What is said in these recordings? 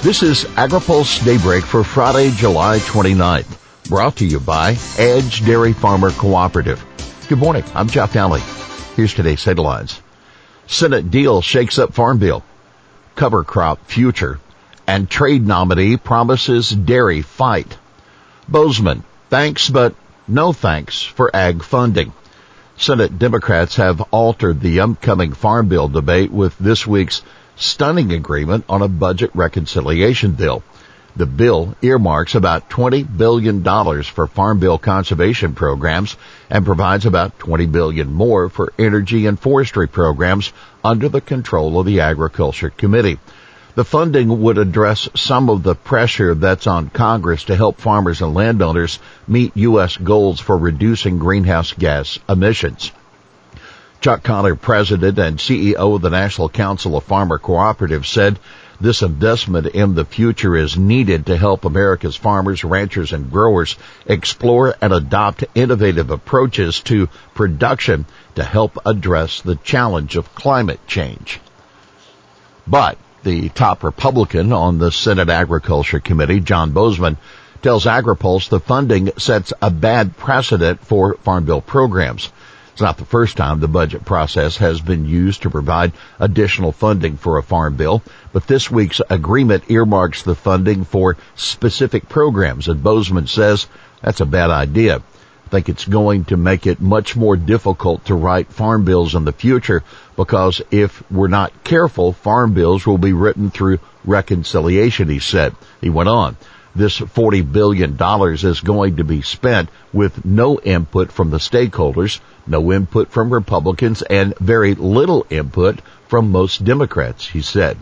This is AgriPulse Daybreak for Friday, July 29th, brought to you by Edge Dairy Farmer Cooperative. Good morning, I'm Jeff Daly. Here's today's headlines. Senate deal shakes up Farm Bill. Cover crop future. And trade nominee promises dairy fight. Boozman, thanks but no thanks for ag funding. Senate Democrats have altered the upcoming Farm Bill debate with this week's stunning agreement on a budget reconciliation bill. The bill earmarks about $20 billion for Farm Bill conservation programs and provides about 20 billion more for energy and forestry programs under the control of the Agriculture Committee. The funding would address some of the pressure that's on Congress to help farmers and landowners meet U.S. goals for reducing greenhouse gas emissions. Chuck Conner, president and CEO of the National Council of Farmer Cooperatives, said this investment in the future is needed to help America's farmers, ranchers, and growers explore and adopt innovative approaches to production to help address the challenge of climate change. But the top Republican on the Senate Agriculture Committee, John Boozman, tells AgriPulse the funding sets a bad precedent for Farm Bill programs. It's not the first time the budget process has been used to provide additional funding for a farm bill, but this week's agreement earmarks the funding for specific programs, and Boozman says that's a bad idea. I think it's going to make it much more difficult to write farm bills in the future because if we're not careful, farm bills will be written through reconciliation, he said. He went on this $40 billion is going to be spent with no input from the stakeholders, no input from Republicans, and very little input from most Democrats, he said.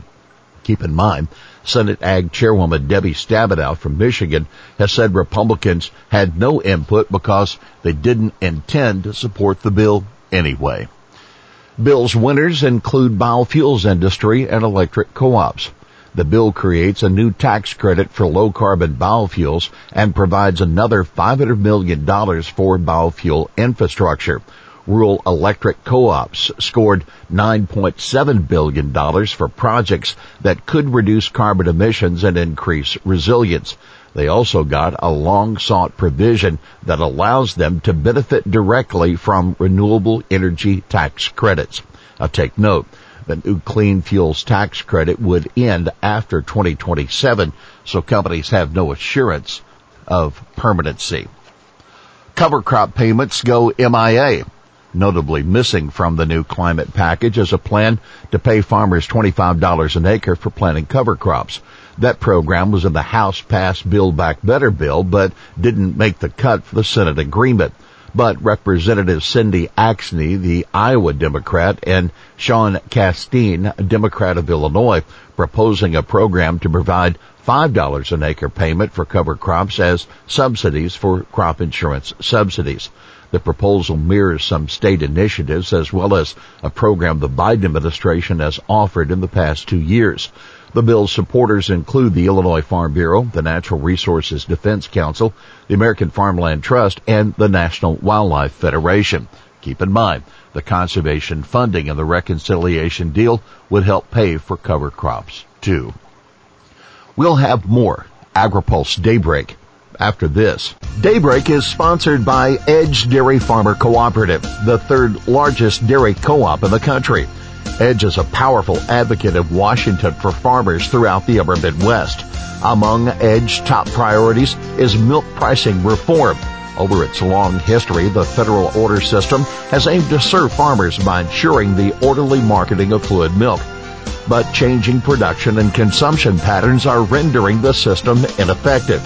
Keep in mind, Senate Ag Chairwoman Debbie Stabenow from Michigan has said Republicans had no input because they didn't intend to support the bill anyway. Bill's winners include biofuels industry and electric co-ops. The bill creates a new tax credit for low carbon biofuels and provides another $500 million for biofuel infrastructure. Rural electric co-ops scored $9.7 billion for projects that could reduce carbon emissions and increase resilience. They also got a long sought provision that allows them to benefit directly from renewable energy tax credits. Now take note, the new clean fuels tax credit would end after 2027, so companies have no assurance of permanency. Cover crop payments go MIA. Notably missing from the new climate package is a plan to pay farmers $25 an acre for planting cover crops. That program was in the House passed Build Back Better bill, but didn't make the cut for the Senate agreement but Representative Cindy Axne, the Iowa Democrat, and Sean Casten, Democrat of Illinois, proposing a program to provide $5 an acre payment for cover crops as subsidies for crop insurance subsidies. The proposal mirrors some state initiatives as well as a program the Biden administration has offered in the past two years. The bill's supporters include the Illinois Farm Bureau, the Natural Resources Defense Council, the American Farmland Trust, and the National Wildlife Federation. Keep in mind, the conservation funding in the reconciliation deal would help pay for cover crops, too. We'll have more AgriPulse Daybreak after this. Daybreak is sponsored by Edge Dairy Farmer Cooperative, the third largest dairy co-op in the country. Edge is a powerful advocate of Washington for farmers throughout the upper Midwest. Among Edge's top priorities is milk pricing reform. Over its long history, the federal order system has aimed to serve farmers by ensuring the orderly marketing of fluid milk. But changing production and consumption patterns are rendering the system ineffective.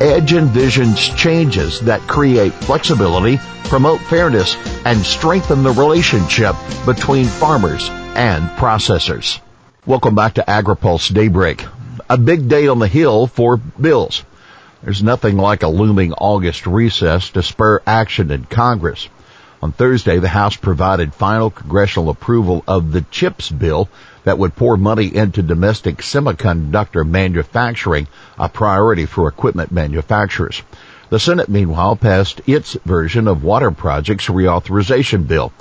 Edge envisions changes that create flexibility, promote fairness, and strengthen the relationship between farmers and processors. Welcome back to AgriPulse Daybreak. A big day on the Hill for bills. There's nothing like a looming August recess to spur action in Congress. On Thursday, the House provided final congressional approval of the CHIPS bill that would pour money into domestic semiconductor manufacturing, a priority for equipment manufacturers. The Senate, meanwhile, passed its version of water projects reauthorization bill.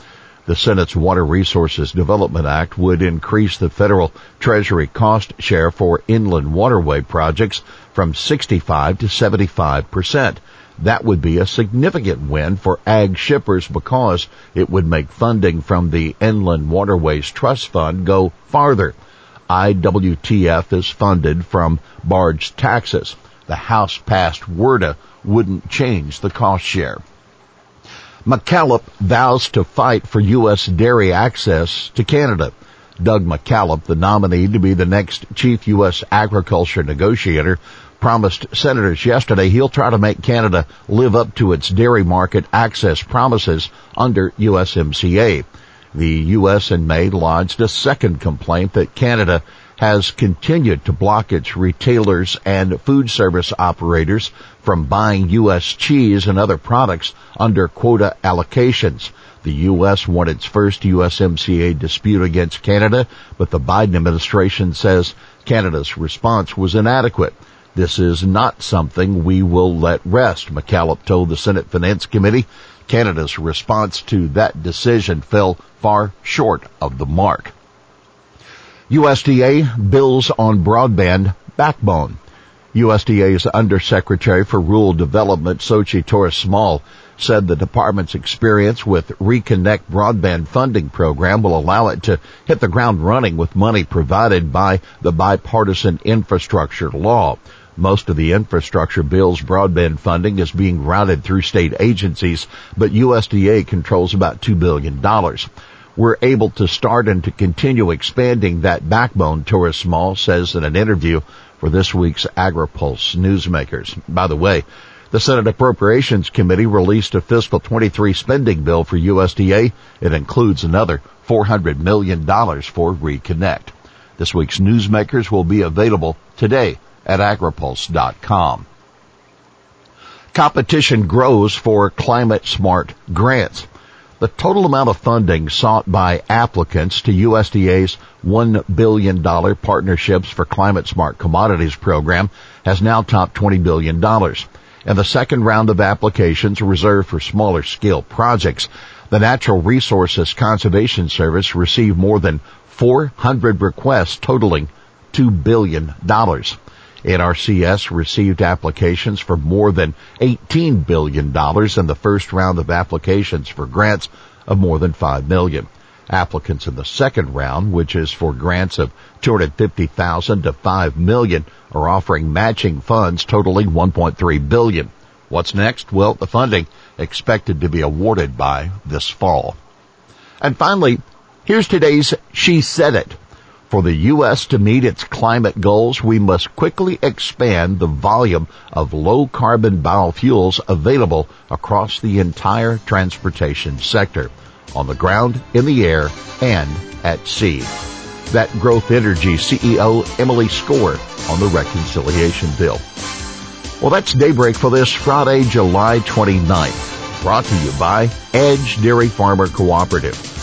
The Senate's Water Resources Development Act would increase the federal treasury cost share for inland waterway projects from 65 to 75 percent. That would be a significant win for ag shippers because it would make funding from the Inland Waterways Trust Fund go farther. IWTF is funded from barge taxes. The House passed WRDA wouldn't change the cost share. McKalip vows to fight for U.S. dairy access to Canada. Doug McKalip, the nominee to be the next chief U.S. agriculture negotiator, promised senators yesterday he'll try to make Canada live up to its dairy market access promises under USMCA. The U.S. in May lodged a second complaint that Canada has continued to block its retailers and food service operators from buying U.S. cheese and other products under quota allocations. The U.S. won its first USMCA dispute against Canada, but the Biden administration says Canada's response was inadequate. This is not something we will let rest, McKalip told the Senate Finance Committee. Canada's response to that decision fell far short of the mark. USDA bills on broadband backbone. USDA's Undersecretary for Rural Development, Xochitl Torres Small, said the department's experience with Reconnect broadband funding program will allow it to hit the ground running with money provided by the bipartisan infrastructure law. Most of the infrastructure bill's broadband funding is being routed through state agencies, but USDA controls about $2 billion. We're able to start and to continue expanding that backbone, Torres Small says in an interview for this week's AgriPulse newsmakers. By the way, the Senate Appropriations Committee released a fiscal 23 spending bill for USDA. It includes another $400 million for Reconnect. This week's newsmakers will be available today at agripulse.com. Competition grows for climate smart grants. The total amount of funding sought by applicants to USDA's $1 billion Partnerships for Climate Smart Commodities program has now topped $20 billion. And the second round of applications reserved for smaller scale projects. The Natural Resources Conservation Service received more than 400 requests totaling $2 billion. NRCS received applications for more than $18 billion in the first round of applications for grants of more than 5 million. Applicants in the second round, which is for grants of 250,000 to 5 million, are offering matching funds totaling 1.3 billion. What's next? Well, the funding expected to be awarded by this fall. And finally, here's today's She Said It. For the U.S. to meet its climate goals, we must quickly expand the volume of low carbon biofuels available across the entire transportation sector, on the ground, in the air, and at sea. That Growth Energy CEO Emily Skor on the reconciliation bill. Well, that's daybreak for this Friday, July 29th. Brought to you by Edge Dairy Farmer Cooperative.